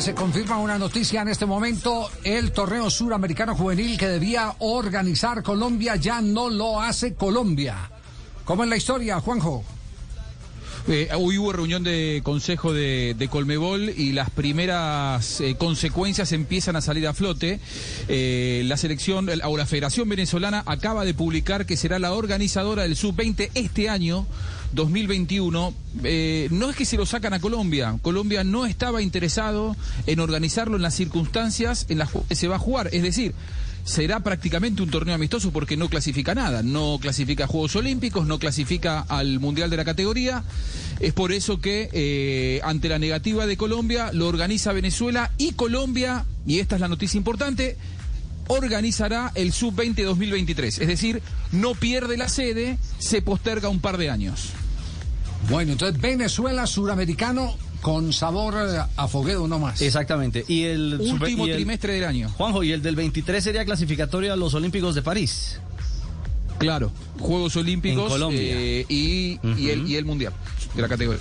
se confirma una noticia en este momento. El torneo suramericano juvenil que debía organizar Colombia ya no lo hace Colombia. ¿Cómo es la historia, Juanjo? Eh, hubo reunión de consejo de, Colmebol y las primeras eh, consecuencias empiezan a salir a flote. Eh, la selección o la Federación Venezolana acaba de publicar que será la organizadora del Sub-20 este año. 2021, no es que se lo sacan a Colombia, Colombia no estaba interesado en organizarlo en las circunstancias en las que se va a jugar, es decir, será prácticamente un torneo amistoso porque no clasifica nada, no clasifica a Juegos Olímpicos, no clasifica al Mundial de la categoría. Es por eso que eh, ante la negativa de Colombia lo organiza Venezuela y Colombia, y esta es la noticia importante, organizará el Sub-20 2023. Es decir, no pierde la sede, se posterga un par de años. Bueno, entonces Venezuela, suramericano, con sabor eh, a fogueo más. Exactamente. Y el último trimestre del año. Juanjo, y el del 23 sería clasificatorio a los Olímpicos de París. Claro, Juegos Olímpicos eh, y, y, el, y el Mundial de la categoría.